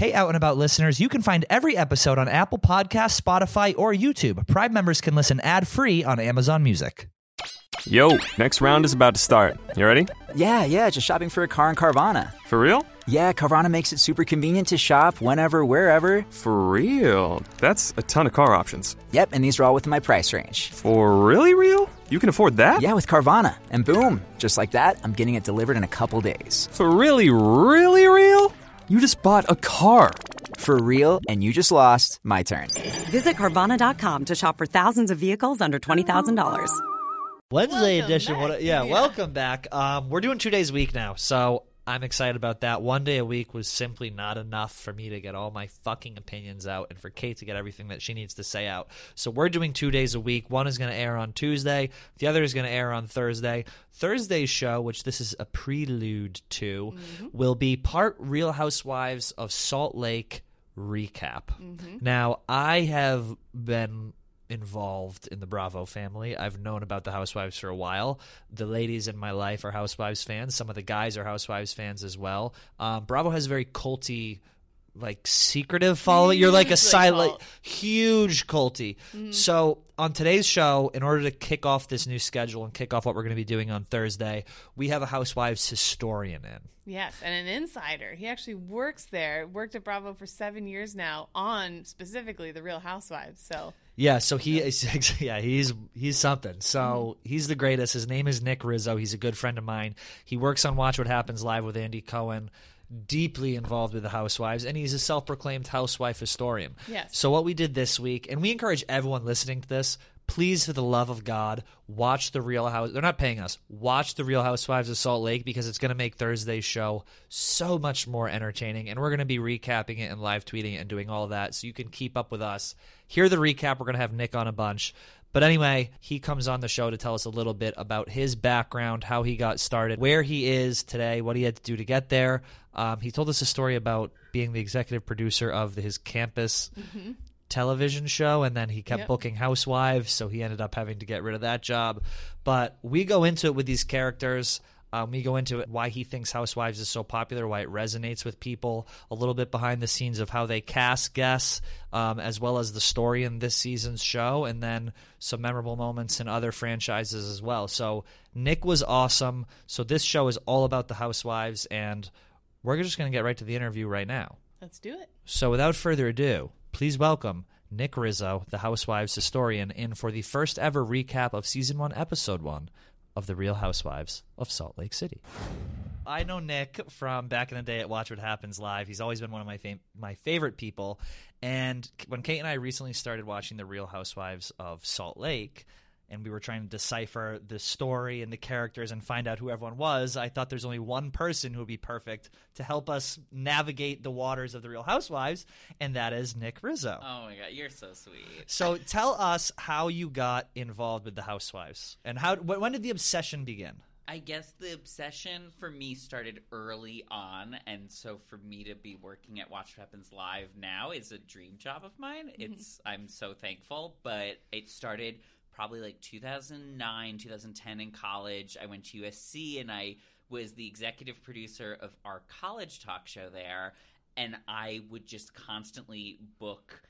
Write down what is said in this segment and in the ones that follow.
Hey, out and about listeners, you can find every episode on Apple Podcasts, Spotify, or YouTube. Prime members can listen ad free on Amazon Music. Yo, next round is about to start. You ready? Yeah, yeah, just shopping for a car in Carvana. For real? Yeah, Carvana makes it super convenient to shop whenever, wherever. For real? That's a ton of car options. Yep, and these are all within my price range. For really real? You can afford that? Yeah, with Carvana. And boom, just like that, I'm getting it delivered in a couple days. For really, really real? You just bought a car. For real, and you just lost my turn. Visit Carvana.com to shop for thousands of vehicles under $20,000. Wednesday Welcome edition. back. What? Yeah, Yeah. welcome back. Um, we're doing two days a week now, so I'm excited about that. One day a week was simply not enough for me to get all my fucking opinions out, and for Kate to get everything that she needs to say out. So we're doing two days a week. One is going to air on Tuesday. The other is going to air on Thursday. Thursday's show, which this is a prelude to, mm-hmm. will be part Real Housewives of Salt Lake recap. Mm-hmm. Now, I have been involved in the Bravo family. I've known about the Housewives for a while. The ladies in my life are Housewives fans. Some of the guys are Housewives fans as well. Um, Bravo has a very culty, like secretive following. You're like a silent, cult. huge culty. Mm-hmm. So on today's show, in order to kick off this new schedule and kick off what we're going to be doing on Thursday, we have a Housewives historian in. Yes, and an insider. He actually works there. Worked at Bravo for seven years now on specifically the Real Housewives. So Yeah, so he is yeah, he's he's something. So mm-hmm. he's the greatest. His name is Nick Rizzo. He's a good friend of mine. He works on Watch What Happens Live with Andy Cohen, deeply involved with the housewives, and he's a self-proclaimed housewife historian. Yes. So what we did this week, and we encourage everyone listening to this, please for the love of God, watch the Real House. They're not paying us. Watch the Real Housewives of Salt Lake because it's going to make Thursday's show so much more entertaining, and we're going to be recapping it and live tweeting it and doing all that, so you can keep up with us. Hear the recap. We're going to have Nick on a bunch. But anyway, he comes on the show to tell us a little bit about his background, how he got started, where he is today, what he had to do to get there. Um, he told us a story about being the executive producer of his campus television show, and then he kept Yep. booking housewives, so he ended up having to get rid of that job. But we go into it with these characters. Um, we go into why he thinks Housewives is so popular, why it resonates with people, a little bit behind the scenes of how they cast guests, um, as well as the story in this season's show, and then some memorable moments in other franchises as well. So Nick was awesome. So this show is all about the Housewives, and we're just going to get right to the interview right now. let's do it. So without further ado, please welcome Nick Rizzo, the Housewives historian, in for the first ever recap of season one, episode one of The Real Housewives of Salt Lake City. I know Nick from back in the day at Watch What Happens Live. He's always been one of my fam- my favorite people. And when Kate and I recently started watching The Real Housewives of Salt Lake, and we were trying to decipher the story and the characters and find out who everyone was, I thought there's only one person who would be perfect to help us navigate the waters of The Real Housewives, and that is Nick Rizzo. Oh my god, you're so sweet. So tell us how you got involved with the Housewives, and how when did the obsession begin? I guess the obsession for me started early on, and so for me to be working at Watch What Happens Live now is a dream job of mine. Mm-hmm. It's I'm so thankful, but it started probably like 2009, 2010 in college. I went to USC and I was the executive producer of our college talk show there, and I would just constantly book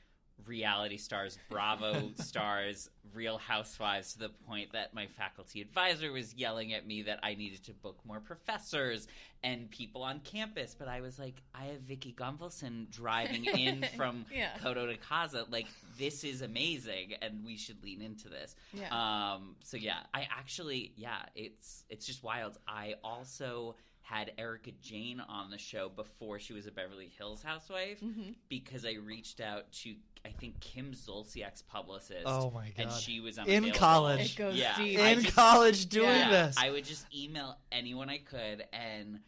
reality stars, Bravo stars, Real Housewives to the point that my faculty advisor was yelling at me that I needed to book more professors and people on campus. But I was like, I have Vicki Gunvalson driving in from Yeah. Coto de Caza. Like, this is amazing, and we should lean into this. Yeah. Um, so yeah, I actually, yeah, it's it's just wild. I also had Erika Jayne on the show before she was a Beverly Hills housewife Mm-hmm. because I reached out to I think Kim Zolciak's publicist. Oh my god! And God. she was In college. It goes Yeah, deep. In just- college, doing Yeah. this. I would just email anyone I could, and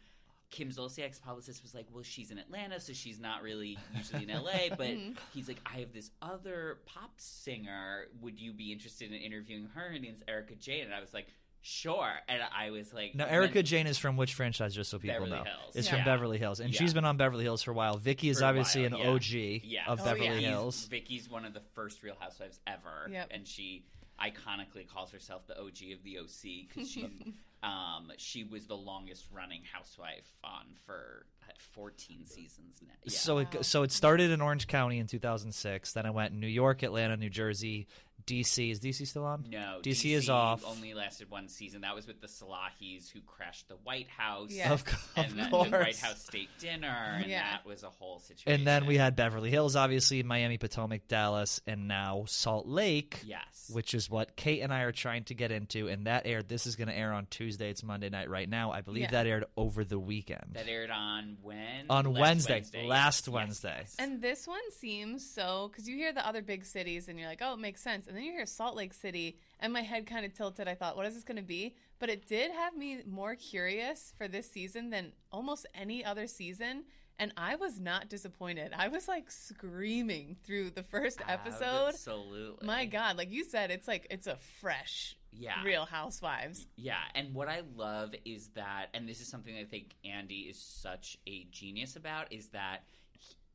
Kim Zolciak's publicist was like, "Well, she's in Atlanta, so she's not really usually in LA." But Mm-hmm. he's like, "I have this other pop singer. Would you be interested in interviewing her? And name's Erika Jayne." And I was like, "Sure." And I was like, now, Erika then- Jane is from which franchise, just so people Beverly know? Hills. It's Yeah. from Beverly Hills, and Yeah. she's been on Beverly Hills for a while. Vicki is obviously while, an yeah. OG Yeah. of Oh, Beverly yeah. Hills. Vicki's one of the first Real Housewives ever, Yep. and she iconically calls herself the OG of the OC because she um, she was the longest running housewife on for uh, 14 seasons now. Yeah. So it so it started in Orange County in 2006. Then I went New York, Atlanta, New Jersey, DC. Is DC still on? no, DC, is off. Only lasted one season. That was with the Salahis who crashed the White House. Yeah. Of, co- And of then course. the White House State Dinner, and Yeah. that was a whole situation. And then we had Beverly Hills, obviously, Miami, Potomac, Dallas, and now Salt Lake. yes, Which is what Kate and I are trying to get into, and that aired. This is going to air on Tuesday. It's Monday night right now. I believe Yeah. that aired over the weekend. that aired on when on Last Wednesday, Wednesday. last Yes, yes, Wednesday. yes. And this one seems so because you hear the other big cities and you're like, oh, it makes sense. And then you hear Salt Lake City, and my head kind of tilted. I thought, what is this going to be? But it did have me more curious for this season than almost any other season. And I was not disappointed. I was like screaming through the first episode. Absolutely. My God, like you said, it's like it's a fresh, Yeah. Real Housewives. Yeah, and what I love is that, and this is something I think Andy is such a genius about, is that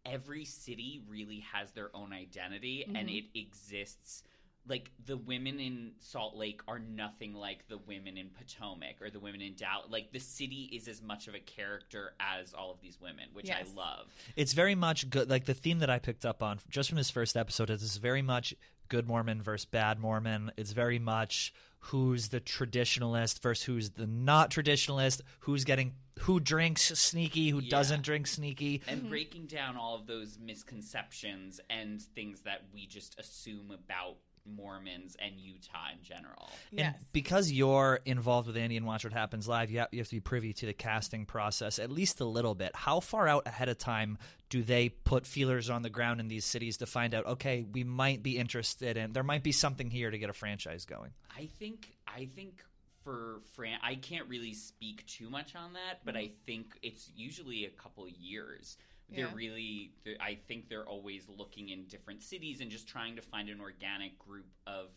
every city really has their own identity and mm-hmm. it exists. Like the women in Salt Lake are nothing like the women in Potomac or the women in Dallas. Like the city is as much of a character as all of these women, which Yes. I love. It's very much good. Like the theme that I picked up on just from this first episode is very much good Mormon versus bad Mormon. It's very much who's the traditionalist versus who's the not traditionalist. Who's getting who drinks sneaky, who Yeah. doesn't drink sneaky. and mm-hmm. breaking down all of those misconceptions and things that we just assume about Mormons and Utah in general. Yes. And because you're involved with Andy and Watch What Happens Live, you have, you have to be privy to the casting process at least a little bit. How far out ahead of time do they put feelers on the ground in these cities to find out, okay, we might be interested in, there might be something here to get a franchise going? I think I think for Fran, I can't really speak too much on that, but I think it's usually a couple years. They're Yeah. really, they're, I think they're always looking in different cities and just trying to find an organic group of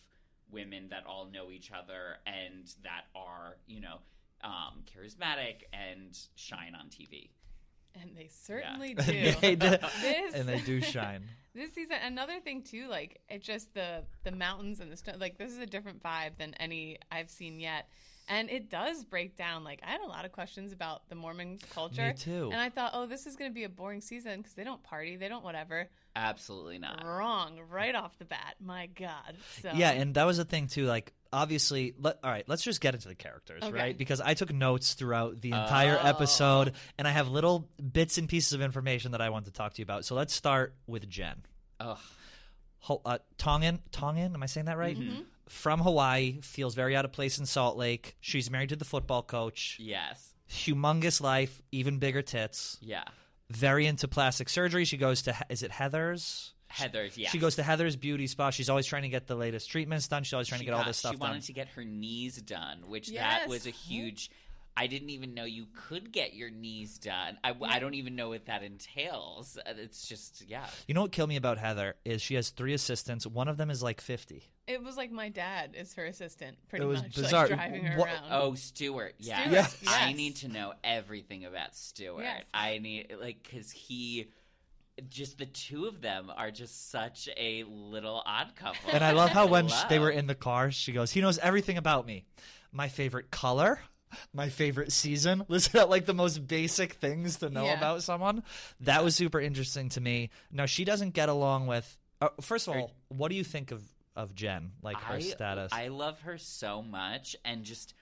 women that all know each other and that are, you know, um, charismatic and shine on TV. And they certainly do. They do- This- and they do shine. this season another thing too like it just the the mountains and the snow like this is a different vibe than any i've seen yet and it does break down like i had a lot of questions about the mormon culture Me too. and i thought oh this is going to be a boring season because they don't party they don't whatever Absolutely not. wrong right off the bat my god so Yeah, and that was the thing too. Like, obviously, let, all right, let's just get into the characters, Okay. right? Because I took notes throughout the entire episode, and I have little bits and pieces of information that I want to talk to you about. So let's start with Jen. Ho- uh, Tongan, Tongan, am I saying that right? From Hawaii, feels very out of place in Salt Lake. She's married to the football coach. Yes. Humongous life, even bigger tits. Yeah. Very into plastic surgery. She goes to, is it Heather's? Heather's, yeah. She goes to Heather's beauty spa. She's always trying to get the latest treatments done. She's always trying She to get all this stuff She wanted done. to get her knees done, which that was a huge. I didn't even know you could get your knees done. I, I don't even know what that entails. It's just yeah. You know what killed me about Heather is she has three assistants. One of them is like fifty. It was like my dad is her assistant pretty It was much bizarre. like driving her What- around Oh, Stewart. Yes. Stewart, I yes. need to know everything about Stewart. Yes. I need like because he. Just the two of them are just such a little odd couple. And I love how when sh- they were in the car, she goes, "He knows everything about me. My favorite color." My favorite season. Listen at like the most basic things to know Yeah. about someone. That was super interesting to me. Now she doesn't get along with. Uh, first of all, what do you think of of Jen? Like her I, status? I love her so much, and just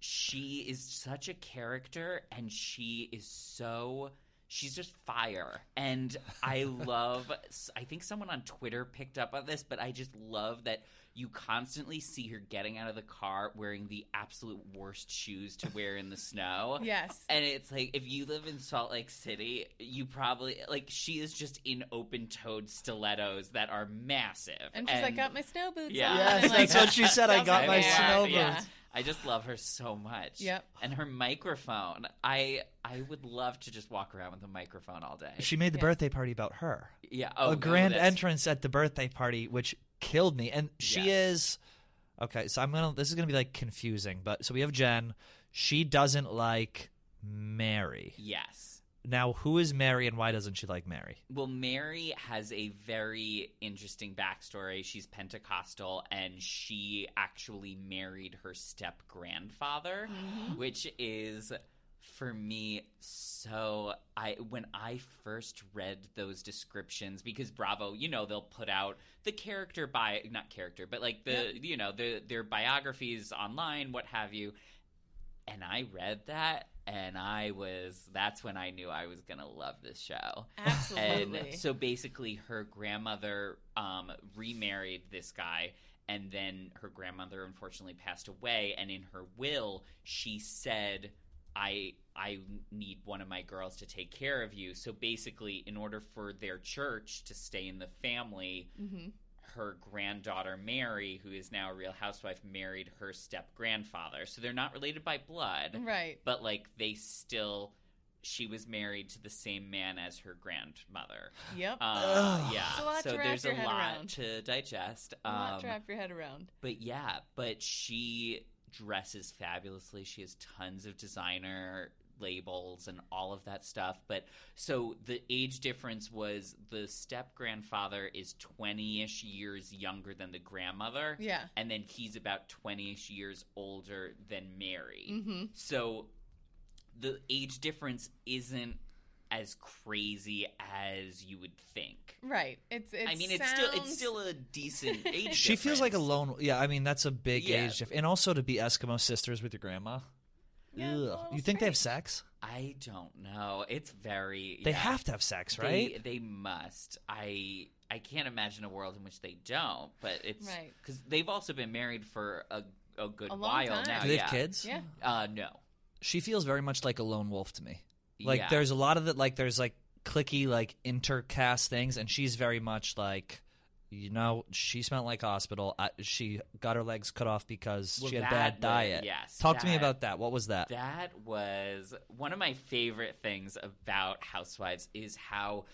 she is such a character, and she is so. She's just fire, and I love. I think someone on Twitter picked up on this, but I just love that you constantly see her getting out of the car wearing the absolute worst shoes to wear in the snow. Yes. And it's like if you live in Salt Lake City, you probably like she is just in open-toed stilettos that are massive. and she's like got my snow boots Yeah. on Yes, like, that's what she said. I got my that. snow Yeah. boots. I just love her so much. Yep. And her microphone. I I would love to just walk around with a microphone all day. She made the birthday party about her. yeah. Oh, a grand that's- entrance at the birthday party, which killed me. And she Yes. is okay. So I'm gonna. This is gonna be like confusing, but so we have Jen. She doesn't like Mary. Yes. Now, who is Mary and why doesn't she like Mary? Well, Mary has a very interesting backstory. She's Pentecostal and she actually married her step grandfather, which is for me so I when I first read those descriptions because Bravo, you know, they'll put out the character by not character, but like the you know, the their biographies online, what have you. And I read that and I was that's when I knew I was going to love this show. Absolutely. And so basically, her grandmother um, remarried this guy, and then her grandmother unfortunately passed away. And in her will, she said, "I I need one of my girls to take care of you." So basically, in order for their church to stay in the family. Her granddaughter Mary, who is now a real housewife, married her step grandfather. So they're not related by blood, right. but like they still she was married to the same man as her grandmother Yep. uh, yeah It's a lot so to wrap there's a head lot around. to digest A lot um, to wrap your head around. but yeah but she dresses fabulously she has tons of designer labels and all of that stuff but so the age difference was the step grandfather is 20ish years younger than the grandmother Yeah. and then he's about 20ish years older than Mary. Mm-hmm. So the age difference isn't as crazy as you would think. Right. It's. It I mean, it's still it's still a decent age. She feels like a difference. lone. Yeah, I mean that's a big Yeah. age difference, and also to be Eskimo sisters with your grandma. Yeah, Ugh. little You think they have sex? I don't know. It's very. They yeah. have to have sex, right? They, must. I I can't imagine a world in which they don't. But it's Right. because they've also been married for a a good A while time. now. Do they yeah. have kids? Yeah. Uh, no. She feels very much like a lone wolf to me. Like Yeah. there's a lot of it. Like there's like clicky like intercast things, and she's very much like. You know, she smelled like hospital. I, she got her legs cut off because Well, she had that bad was- diet. yes, Talk to me about that. What was that? That was one of my favorite things about Housewives is how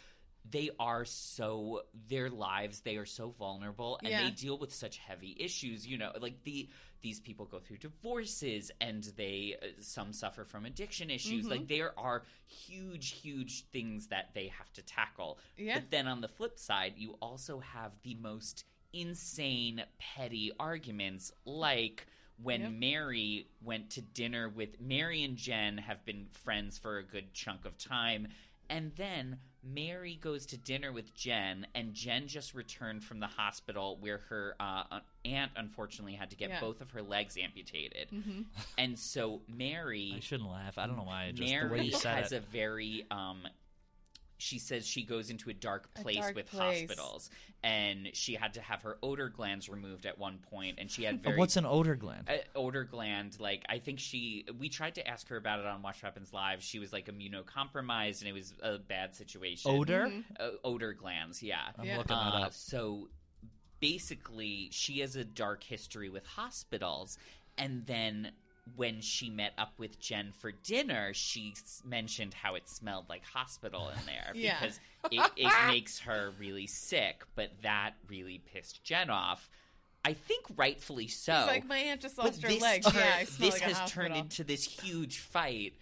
they are so their lives they are so vulnerable and Yeah. they deal with such heavy issues you know like the these people go through divorces and they uh, some suffer from addiction issues like there are huge huge things that they have to tackle Yeah. but then on the flip side you also have the most insane petty arguments like when Yep. Mary went to dinner with Mary and Jen have been friends for a good chunk of time and then Mary goes to dinner with Jen and Jen just returned from the hospital where her uh, aunt unfortunately had to get Yeah. both of her legs amputated Mm-hmm. and so Mary I shouldn't laugh. I don't know why. I Just Mary the way you said has it. a very um she says she goes into a dark A place dark with place. hospitals and she had to have her odor glands removed at one point and she had very What's an odor gland? uh, odor gland like i think she we tried to ask her about it on Watch What Happens Live she was like immunocompromised and it was a bad situation odor? uh, odor glands yeah I'm Yeah. looking that uh, up. so basically, she has a dark history with hospitals. And then when she met up with Jen for dinner, she s- mentioned how it smelled like hospital in there Yeah. because it, it makes her really sick. But that really pissed Jen off. I think rightfully so. It's like my aunt just But lost her this turn- yeah, I smell this like a has turned into this huge fight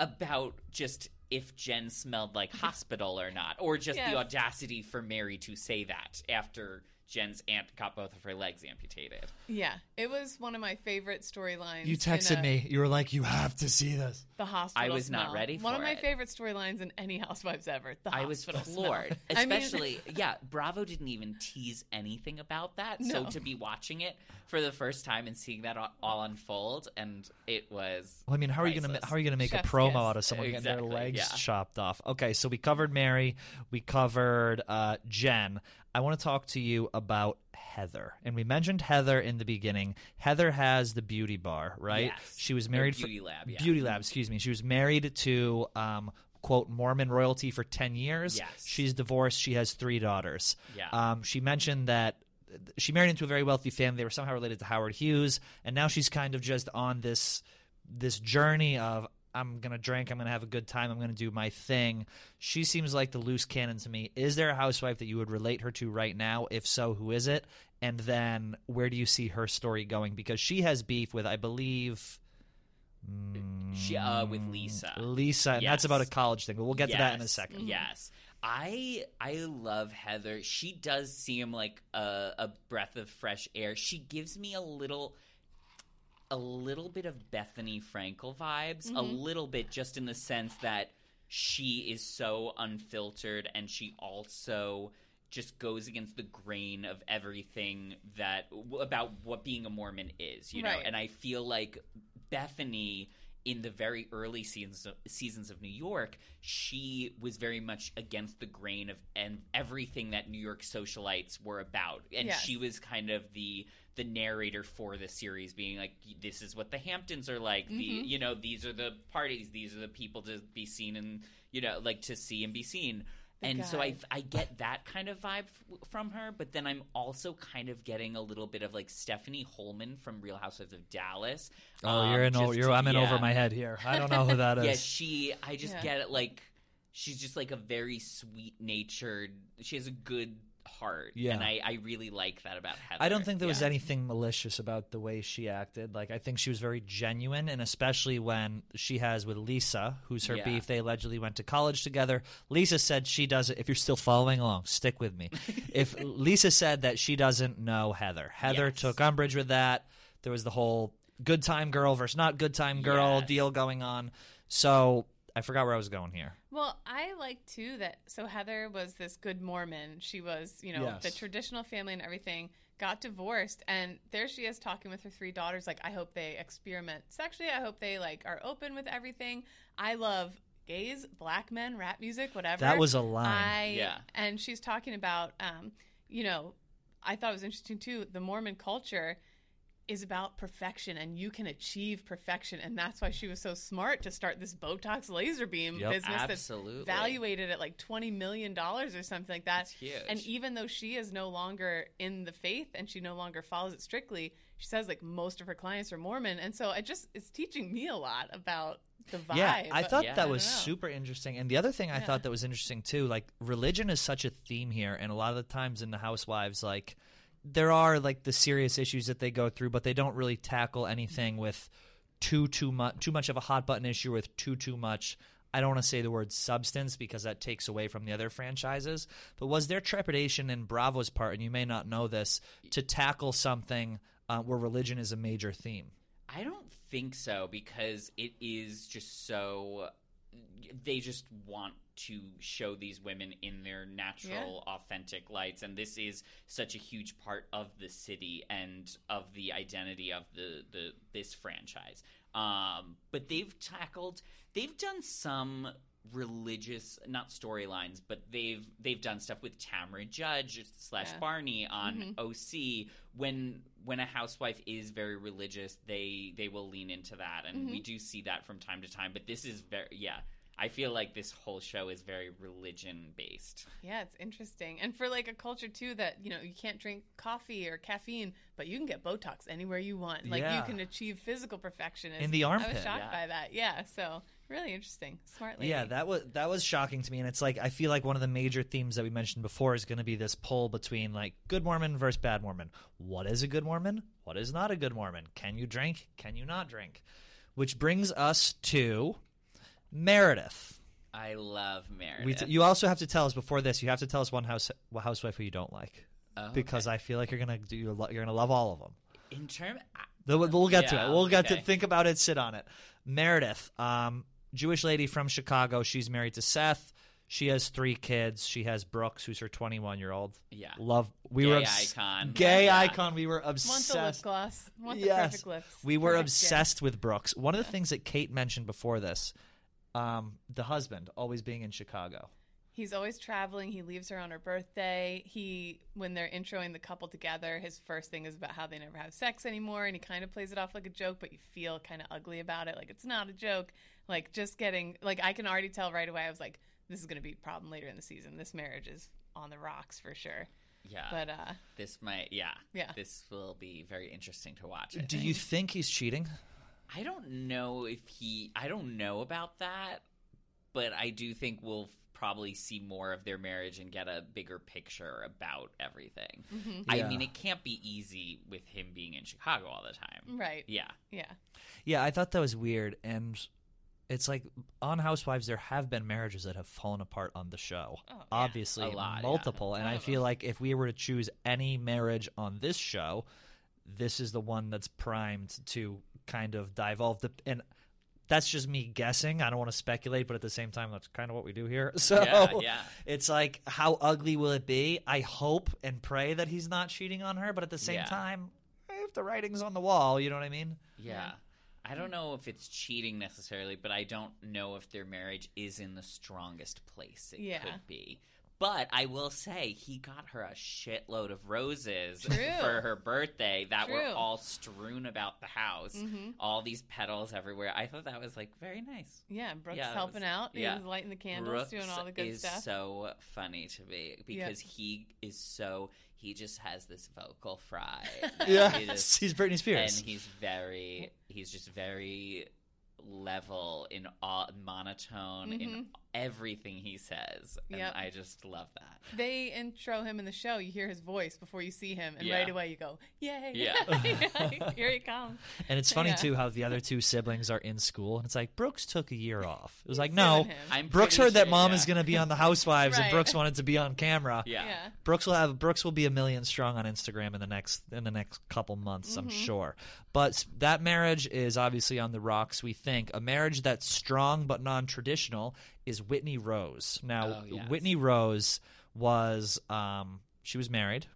about just if Jen smelled like hospital or not, or just the audacity for Mary to say that after Jen's aunt got both of her legs amputated. Yeah, it was one of my favorite storylines. You texted a- me. You were like, "You have to see this." The hospital. I was not smell. ready One of for my it. favorite storylines in any Housewives ever. The I was hospital smell. floored. I mean- Especially, yeah, Bravo didn't even tease anything about that. So to be watching it for the first time and seeing that all- all unfold, and it was. Well, I mean, how are you gonna how are you gonna make Chef's a promo kiss. out of someone getting Exactly, their legs yeah. chopped off? Okay, so we covered Mary, we covered uh, Jen. I want to talk to you about Heather, and we mentioned Heather in the beginning. Heather has the beauty bar, right? Yes. She was Or married beauty for lab, yeah. beauty lab. Excuse me. She was married to um, quote Mormon royalty for ten years. Yes. She's divorced. She has three daughters. Yeah. Um, she mentioned that she married into a very wealthy family. They were somehow related to Howard Hughes, and now she's kind of just on this this journey of I'm gonna drink, I'm gonna have a good time, I'm gonna do my thing. She seems like the loose cannon to me. Is there a housewife that you would relate her to right now? If so, who is it? And then where do you see her story going? Because she has beef with, I believe, She uh, with Lisa. Lisa, and that's about a college thing, but we'll get to that in a second. Yes. I I love Heather. She does seem like a, a breath of fresh air. She gives me a little a little bit of Bethenny Frankel vibes, a mm-hmm. little bit just in the sense that she is so unfiltered and she also just goes against the grain of everything that about what being a Mormon is, you know. Right. And I feel like Bethany in the very early seasons of, seasons of New York, she was very much against the grain of and everything that New York socialites were about, and Yes. she was kind of the the narrator for the series, being like, "This is what the Hamptons are like. The you know these are the parties, these are the people to be seen and you know like to see and be seen." and so I. I get that kind of vibe f- from her, but then I'm also kind of getting a little bit of like Stephanie Hollman from Real Housewives of Dallas. Oh, Um, you're in. just- You're. I'm in yeah. over my head here. I don't know who that is. Yeah, she. I just Yeah. get it. Like she's just like a very sweet natured. She has a good heart. Yeah. and I, I really like that about Heather. I don't think there was Yeah. anything malicious about the way she acted. Like I think she was very genuine, and especially when she has with Lisa, who's her Yeah. beef. They allegedly went to college together. Lisa said she doesn't. If you're still following along, stick with me. if Lisa said that she doesn't know Heather, Heather Yes. took umbrage with that. There was the whole good time girl versus not good time girl Yes. deal going on. So I forgot where I was going here. Well, I like too that. So Heather was this good Mormon. She was, you know, the traditional family and everything. Got divorced, and there she is talking with her three daughters. Like, I hope they experiment sexually. I hope they like are open with everything. I love gays, black men, rap music, whatever. That was a line. I, Yeah. And she's talking about, um, you know, I thought it was interesting too. The Mormon culture is about perfection and you can achieve perfection and that's why she was so smart to start this botox laser beam Yep. business Absolutely. that's valuated at like 20 million dollars or something like that That's huge. and even though she is no longer in the faith and she no longer follows it strictly she says like most of her clients are mormon and so it just it's teaching me a lot about the vibe Yeah, I thought Yeah. that was super interesting. And the other thing I thought that was interesting too, like religion is such a theme here, and a lot of the times in the Housewives, like there are like the serious issues that they go through, but they don't really tackle anything with too too much too much of a hot button issue with too too much. I don't want to say the word substance because that takes away from the other franchises. But was there trepidation in Bravo's part, and you may not know this, to tackle something uh, where religion is a major theme? I don't think so because it is just so. They just want to show these women in their natural, authentic lights, and this is such a huge part of the city and of the identity of the the this franchise. Um, but they've tackled, they've done some religious not storylines but they've they've done stuff with Tamra Judge slash Yeah. Barney on OC when when a housewife is very religious they they will lean into that. And we do see that from time to time. But this is very yeah I feel like this whole show is very religion based Yeah, it's interesting. And for like a culture too that, you know, you can't drink coffee or caffeine, but you can get Botox anywhere you want. Like Yeah. you can achieve physical perfection. In the armpit. I was shocked Yeah. by that. Yeah. So really interesting. Smart lady. Yeah, that was that was shocking to me, and it's like I feel like one of the major themes that we mentioned before is going to be this pull between like good Mormon versus bad Mormon. What is a good Mormon? What is not a good Mormon? Can you drink? Can you not drink? Which brings us to Meredith. I love Meredith We t- you also have to tell us before this. You have to tell us one house housewife who you don't like, Oh, because I feel like you're gonna do you're, gonna love all of them. in term We'll, we'll get to it. We'll get to think about it. Sit on it. Meredith, um, Jewish lady from Chicago. She's married to Seth. She has three kids. She has Brooks, who's her 21 year old. Yeah. love. We Gay were obs- icon. Gay Yeah. icon. We were Want the lip obsessed. gloss. Want the yes, perfect lips. we were Perfect skin. obsessed with Brooks. One of the things that Kate mentioned before this, um, the husband always being in Chicago. He's always traveling. He leaves her on her birthday. He, when they're introing the couple together, his first thing is about how they never have sex anymore, and he kind of plays it off like a joke, but you feel kind of ugly about it, like it's not a joke. Like just getting, like I can already tell right away. I was like, this is going to be a problem later in the season. This marriage is on the rocks for sure. yeah But uh, this might yeah Yeah. this will be very interesting to watch I Do think. you think he's cheating? I don't know if he. I don't know about that, but I do think we'll probably see more of their marriage and get a bigger picture about everything. Mm-hmm. I mean, it can't be easy with him being in Chicago all the time. Right. Yeah. Yeah. Yeah, I thought that was weird, and it's like on Housewives, there have been marriages that have fallen apart on the show. Oh, yeah. Obviously, A lot, yeah. multiple, and I feel like if we were to choose any marriage on this show, this is the one that's primed to kind of divulge the and. That's just me guessing. I don't want to speculate, but at the same time, that's kind of what we do here. So Yeah, yeah. it's like, how ugly will it be? I hope and pray that he's not cheating on her, but at the same Yeah. time, eh, if the writing's on the wall, you know what I mean? Yeah. I don't know if it's cheating necessarily, but I don't know if their marriage is in the strongest place it Yeah. could be. But I will say he got her a shitload of roses True. for her birthday that were True. Mm-hmm. all strewn about the house. All these petals everywhere. I thought that was like very nice. Yeah. Brooks Yeah, helping was- out. yeah. He was lighting the candles, Brooks doing all the good is stuff. so funny to me because he is so he just has this vocal fry. that he just- he's Britney Spears. and he's very he's just very level in all monotone in everything he says and Mm-hmm. Yep. i just love that they intro him in the show. You hear his voice before you see him, and Yeah. right away you go, "Yay!" Yeah. Here he comes. And it's funny Yeah. too how the other two siblings are in school, and it's like Brooks took a year off. It was like, no, i'm Brooks pretty heard that mom yeah. is going to be on the Housewives, and Brooks wanted to be on camera. yeah. Yeah. Brooks will have Brooks will be a million strong on Instagram in the next in the next couple months, I'm sure. But that marriage is obviously on the rocks. We think a marriage that's strong but non-traditional is Whitney Rose. Now, Oh, yes. Whitney Rose was um, she was married.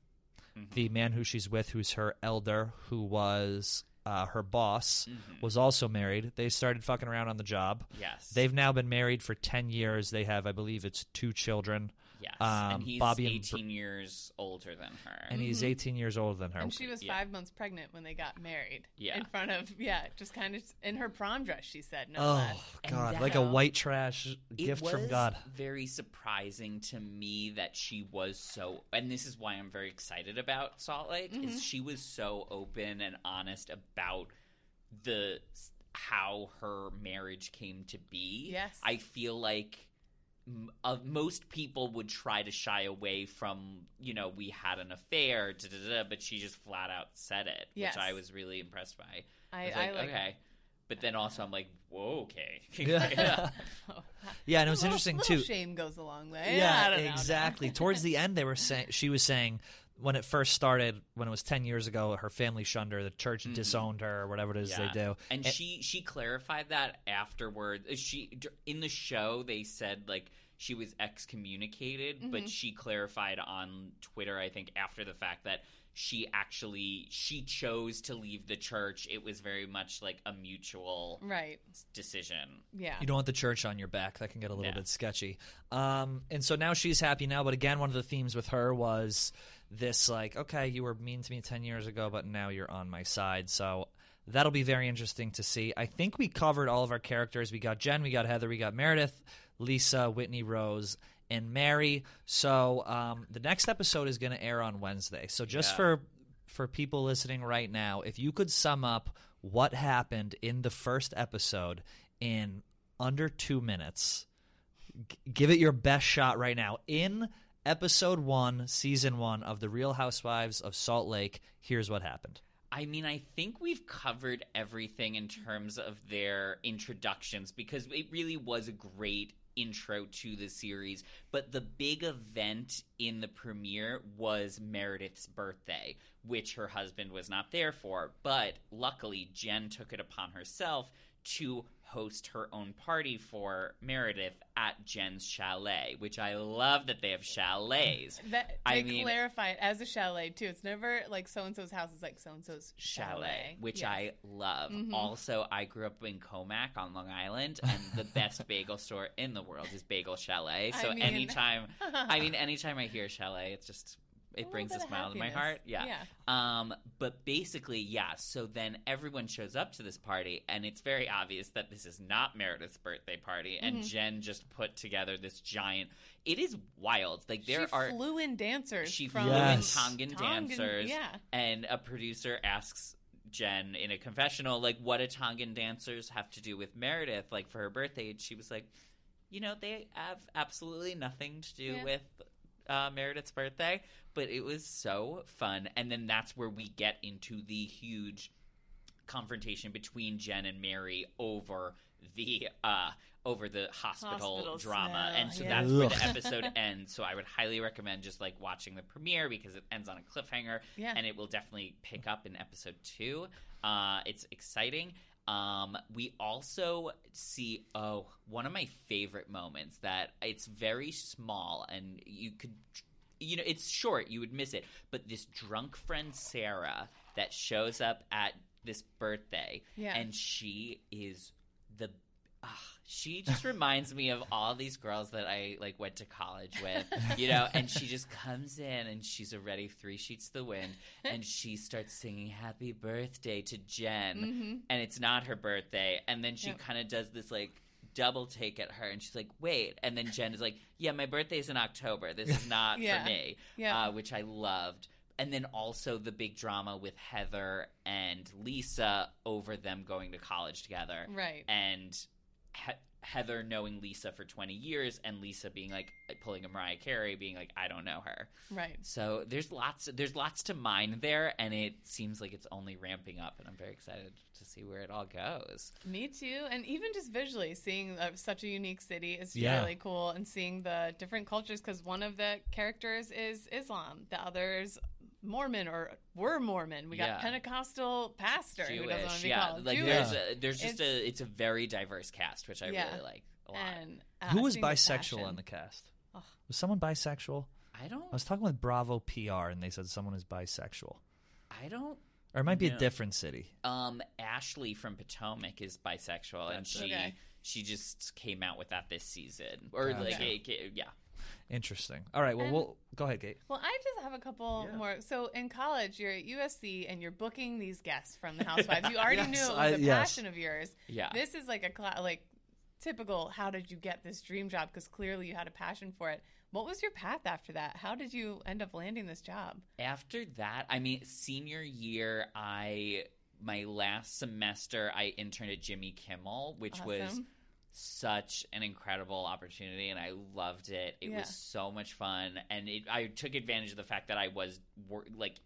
The man who she's with, who's her elder, who was uh, her boss, was also married. They started fucking around on the job. Yes. They've now been married for 10 years. They have, I believe it's two children. Yes um, and he's Bobby and Br- 18 years older than her And he's 18 years older than her. And she was Yeah. five months pregnant when they got married. Yeah. In front of yeah, just kind of in her prom dress. She said, "No oh, less." And God. Like a white trash it gift was from God. very surprising to me that she was so and this is why i'm very excited about salt lake Mm-hmm. is she was so open and honest about the how her marriage came to be Yes. i feel like m- uh, most people would try to shy away from you know we had an affair da, da, da, but she just flat out said it Yes. which i was really impressed by I- was I like- okay but then also i'm like whoa okay Yeah. yeah, and it was little- interesting too. Shame goes a long way. Yeah, I exactly. Towards the end, they were saying she was saying when it first started, when it was ten years ago, her family shunned her, the church disowned her, or whatever it is they do. And she she clarified that afterward. She in the show they said like she was excommunicated, Mm-hmm. but she clarified on Twitter I think after the fact that she actually she chose to leave the church. It was very much like a mutual Right. decision. Yeah. You don't want the church on your back. That can get a little Yeah. bit sketchy. Um, and so now she's happy now. But again, one of the themes with her was this like, okay, you were mean to me 10 years ago, but now you're on my side. So that'll be very interesting to see. I think we covered all of our characters. We got Jen, we got Heather, we got Meredith, Lisa, Whitney, Rose, and Mary. So um, the next episode is going to air on Wednesday. So just Yeah. for for people listening right now, if you could sum up what happened in the first episode in under two minutes, g- give it your best shot right now. In episode one, season one of The Real Housewives of Salt Lake, here's what happened. I mean, I think we've covered everything in terms of their introductions because it really was a great intro to the series. But the big event in the premiere was Meredith's birthday, which her husband was not there for. But luckily, Jen took it upon herself to host her own party for Meredith at Jen's chalet, which I love that they have chalets. That I mean- clarify it as a chalet too. It's never like so and so's house. It's like so and so's chalet, which Yes. I love. Mm-hmm. Also, I grew up in Commack on Long Island, and the best bagel store in the world is Bagel Chalet. I So mean- anytime, I mean, anytime I hear chalet, it's just it brings a smile to my heart. Yeah. Yeah. Um. But basically, yeah. So then everyone shows up to this party, and it's very obvious that this is not Meredith's birthday party, and Mm-hmm. Jen just put together this giant. It is wild. Like there she are flew in dancers. she from flew Yes. in Tongan, Tongan- dancers, yeah. and a producer asks Jen in a confessional, like, what do Tongan dancers have to do with Meredith, like, for her birthday? And she was like, you know, they have absolutely nothing to do Yeah. with uh, Meredith's birthday, but it was so fun. And then that's where we get into the huge confrontation between Jen and Mary over the uh over the hospital Hospital drama smell, and so yeah. that's where the episode ends so i would highly recommend just like watching the premiere because it ends on a cliffhanger Yeah. and it will definitely pick up in episode two uh it's exciting um we also see oh one of my favorite moments that it's very small and you could you know it's short you would miss it but this drunk friend sarah that shows up at this birthday Yeah. and she is she just reminds me of all these girls that I like went to college with, you know, and she just comes in and she's already three sheets to the wind and she starts singing happy birthday to Jen and it's not her birthday and then she Yep. kind of does this like double take at her and she's like wait and then Jen is like yeah my birthday is in October this is not Yeah. for me Yeah. uh, which I loved and then also the big drama with Heather and Lisa over them going to college together Right. and he- Heather knowing Lisa for 20 years and Lisa being like pulling a Mariah Carey being like I don't know her. Right. So there's lots there's lots to mine there and it seems like it's only ramping up and I'm very excited to see where it all goes. Me too. And even just visually seeing uh, such a unique city is Yeah. really cool and seeing the different cultures because one of the characters is Islam, the others Mormon or were Mormon. We got Yeah. Pentecostal pastor who doesn't want Jewish. to be Yeah, called like Jewish. there's a, there's just It's- a it's a very diverse cast which I Yeah. really like a lot. and uh, Who was bisexual on the cast? Ugh. Was someone bisexual? I don't I was talking with Bravo PR and they said someone is bisexual. I don't Or it might be No. a different city. Um, Ashley from Potomac is bisexual, and she Okay. she just came out with that this season, or Gotcha. like it- it- yeah. Interesting. All right, well, And- we'll go ahead, Kate. Well, I just have a couple more. So in college, you're at USC and you're booking these guests from the Housewives. You already Yes, knew it was I- a yes. passion of yours. Yeah. This is like a cla- like typical. How did you get this dream job? Because clearly you had a passion for it. What was your path after that? How did you end up landing this job? After that, I mean, senior year, I my last semester I interned at Jimmy Kimmel, which was Awesome. Such an incredible opportunity, and I loved it. It Yeah. was so much fun, and it, I took advantage of the fact that I was wor- like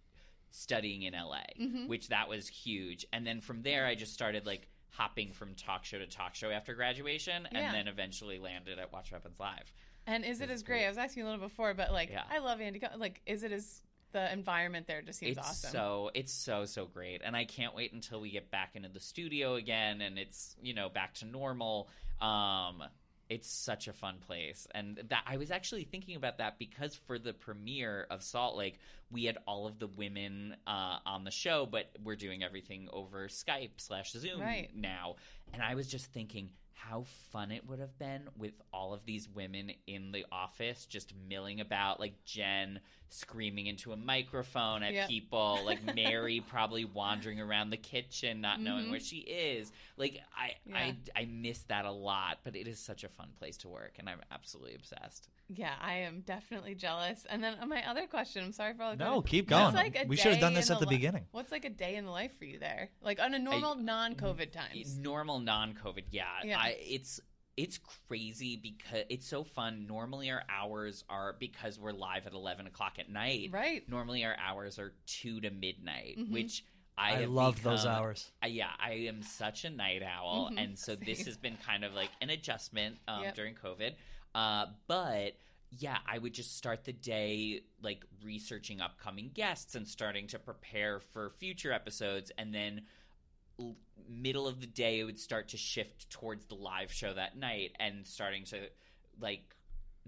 studying in LA, Mm-hmm. which that was huge. And then from there, I just started like hopping from talk show to talk show after graduation, Yeah. and then eventually landed at Watch What Happens Live. And is it as great? I was asking you a little before, but like Yeah. I love Andy. Like, is it as the environment there just seems it's awesome? so it's so so great and i can't wait until we get back into the studio again and it's you know back to normal um it's such a fun place. And that i was actually thinking about that because for the premiere of salt lake we had all of the women uh, on the show but we're doing everything over skype slash zoom Right. now and i was just thinking how fun it would have been with all of these women in the office just milling about like jen screaming into a microphone at Yep. people like mary probably wandering around the kitchen not knowing where she is like i Yeah. i i miss that a lot but it is such a fun place to work and i'm absolutely obsessed Yeah, I am definitely jealous. And then my other question, I'm sorry for all the No, keep going. like We should have done this at the li- beginning. What's like a day in the life for you there? Like on a normal non-COVID times. normal non-covid yeah, Yeah. I, it's it's crazy because it's so fun normally our hours are because we're live at 11 o'clock at night Right. normally our hours are 2 to midnight Mm-hmm. which I, I have love those hours. I- yeah, I am such a night owl, Mhm. and so this has been kind of like an adjustment um, Yep. during COVID. Uh, but yeah, I would just start the day like researching upcoming guests and starting to prepare for future episodes, and then l- middle of the day it would start to shift towards the live show that night and starting to like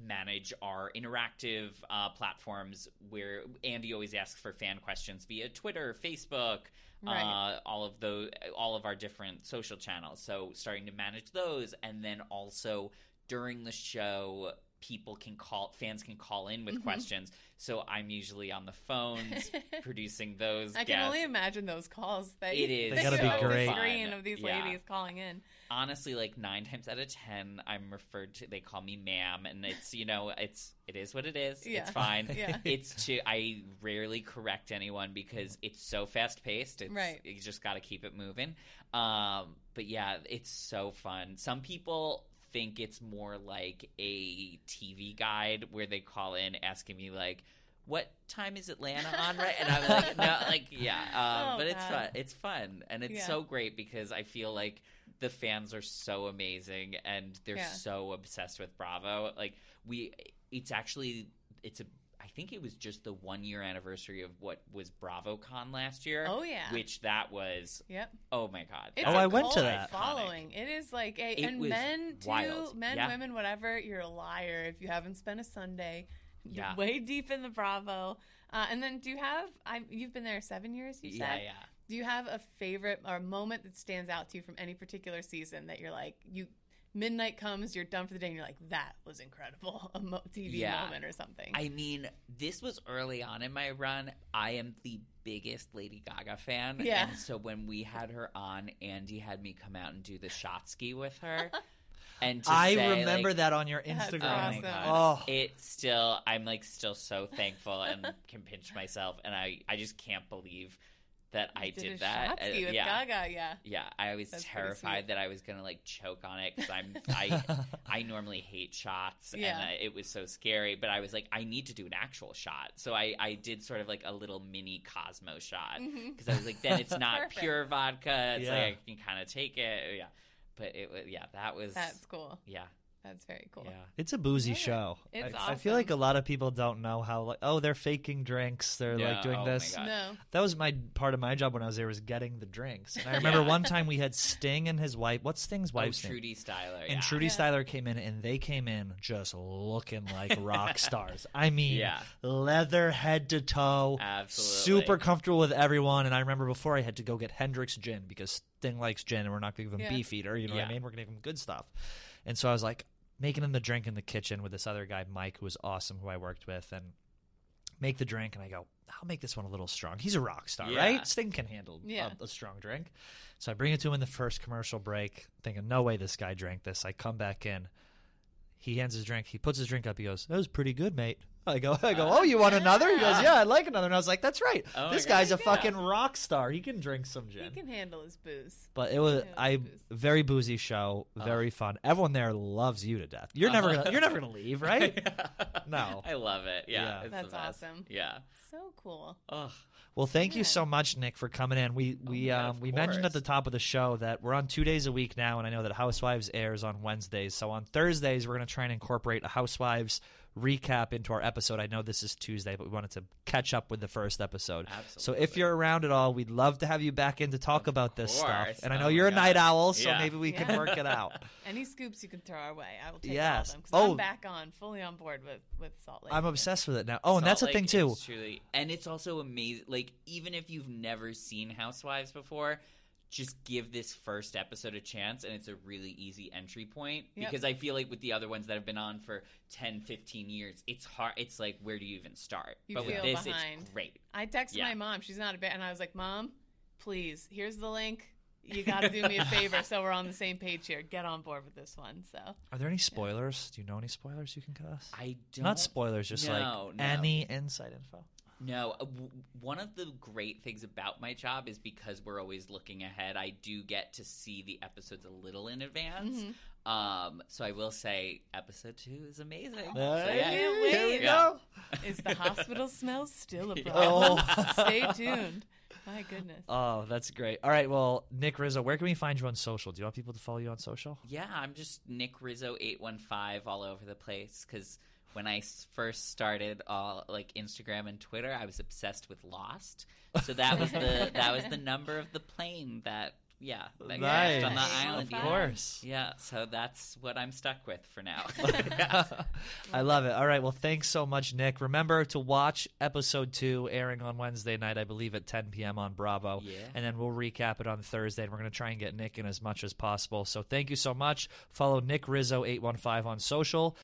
manage our interactive uh, platforms where Andy always asks for fan questions via Twitter, Facebook, Right. uh, all of those, all of our different social channels. So starting to manage those, and then also during the show, people can call, fans can call in Mm-hmm. with questions. So I'm usually on the phones producing those. I can only imagine those calls that It you, is that They gotta you be have the great. screen of these Yeah. ladies calling in. honestly like nine times out of ten i'm referred to they call me ma'am and it's you know it's it is what it is Yeah. it's fine Yeah. it's to i rarely correct anyone because it's so fast paced it's Right. you just got to keep it moving um but yeah it's so fun some people think it's more like a TV guide where they call in asking me like. What time is Atlanta on right? And I'm like, no, like, yeah. Um, Oh, but it's God. fun. It's fun, and it's Yeah. so great because I feel like the fans are so amazing and they're Yeah. so obsessed with Bravo. Like we, it's actually it's a. I think it was just the one year anniversary of what was BravoCon last year. Oh, yeah. which that was. Yep. Oh my god! It's Oh, a I went to that. Following. It is like a It and was men too, men, Yeah. women, whatever. You're a liar if you haven't spent a Sunday. Yeah. Way deep in the Bravo. Uh, and then, do you have? I you've been there seven years. You Yeah, said. yeah. Do you have a favorite or a moment that stands out to you from any particular season that you're like you? Midnight comes, you're done for the day, and you're like, "That was incredible!" A mo- TV Yeah. moment or something. I mean, this was early on in my run. I am the biggest Lady Gaga fan. Yeah. And so when we had her on, Andy had me come out and do the shot ski with her. and to I say, remember like, that on your Instagram. Oh my Awesome. god! Oh. It still, I'm like still so thankful and can pinch myself, and I, I just can't believe that I You did, a that. shot ski Uh, with yeah, Gaga, yeah. yeah. I was That's terrified that I was gonna like choke on it because I'm, I, I normally hate shots, Yeah. and uh, it was so scary. But I was like, I need to do an actual shot, so I, I did sort of like a little mini Cosmo shot because I was like, then it's not Mm-hmm. Pure vodka. It's Yeah. like I can kind of take it, yeah. But it was, yeah, that was, That's cool. yeah, That's very cool. yeah. It's a boozy Yeah. show. It's I, I feel like a lot of people don't know how like oh they're faking drinks. They're Yeah, like doing oh this. No. That was my part of my job when I was there was getting the drinks. And I remember Yeah. one time we had Sting and his wife. What's Sting's Oh, wife's name? Trudy Styler, yeah. And Trudy Yeah. Styler came in, and they came in just looking like rock stars. I mean, Yeah. leather head to toe, Absolutely. super comfortable with everyone. And I remember before I had to go get Hendrick's gin because Sting likes gin, and we're not going to give him Yeah. Beefeater. You know what I mean? We're going to give him good stuff. And so I was like making him the drink in the kitchen with this other guy, Mike, who was awesome, who I worked with, and make the drink. And I go, I'll make this one a little strong. He's a rock star, Yeah. right? Sting can handle Yeah. a, a strong drink. So I bring it to him in the first commercial break, thinking, no way this guy drank this. I come back in. He hands his drink. He puts his drink up. He goes, "That was pretty good, mate." I go, "I go, oh, you want another?" He goes, "Yeah, I'd like another." And I was like, "That's right. Oh my this God. guy's a Yeah. fucking rock star. He can drink some gin. He can handle his booze. But it was Yeah, I booze. very boozy show, very fun. Everyone there loves you to death. You're never gonna you're never gonna leave, right? No. I love it. Yeah, Yeah. it's That's the best. awesome. Yeah. So cool. Ugh. Well, thank you so much, Nick, for coming in. We we yeah, um, of we mentioned at the top of the show that we're on two days a week now, and I know that Housewives airs on Wednesdays. So on Thursdays, we're going to try and incorporate a Housewives recap into our episode. I know this is Tuesday, but we wanted to catch up with the first episode. So if you're around at all, we'd love to have you back in to talk about this stuff. course. And I oh know Oh you're a God. night owl, so Yeah. maybe we can work it out. Any scoops you can throw our way, I will take Yes. all of them. 'cause Oh. I'm back on, fully on board with, with Salt Lake. I'm obsessed with it now. Oh, and that's Salt the thing too. Truly, and it's also amazing. Like even if you've never seen Housewives before, just give this first episode a chance, and it's a really easy entry point. Yep. Because I feel like with the other ones that have been on for 10, 15 years, it's hard. It's like where do you even start? You but with this, behind. it's great. I texted Yeah. my mom. She's not a bit, and I was like, "Mom, please, here's the link. You got to do me a favor, so we're on the same page here. Get on board with this one." So Are there any spoilers? Do you know any spoilers you can cut us? I don't. Not spoilers, just No, like no. any inside info. No, uh, w- one of the great things about my job is because we're always looking ahead. I do get to see the episodes a little in advance. Mm-hmm. Um, so I will say, episode two is amazing. Hey, So, yeah. can't Here wait. we go. is the hospital smell still a Oh. problem? Stay tuned. My goodness. Oh, that's great. All right, well, Nick Rizzo, where can we find you on social? Do you want people to follow you on social? Yeah, I'm just Nick Rizzo eight one five all over the place because when I s- first started all like Instagram and Twitter, I was obsessed with Lost. So that was the that was the number of the plane that yeah that crashed on the island. Of yeah. course. Yeah, so that's what I'm stuck with for now. I love it. All right, well, thanks so much, Nick. Remember to watch episode two airing on Wednesday night, I believe at 10 p.m. on Bravo. Yeah. And then we'll recap it on Thursday, and we're going to try and get Nick in as much as possible. So thank you so much. Follow Nick Rizzo815 on social.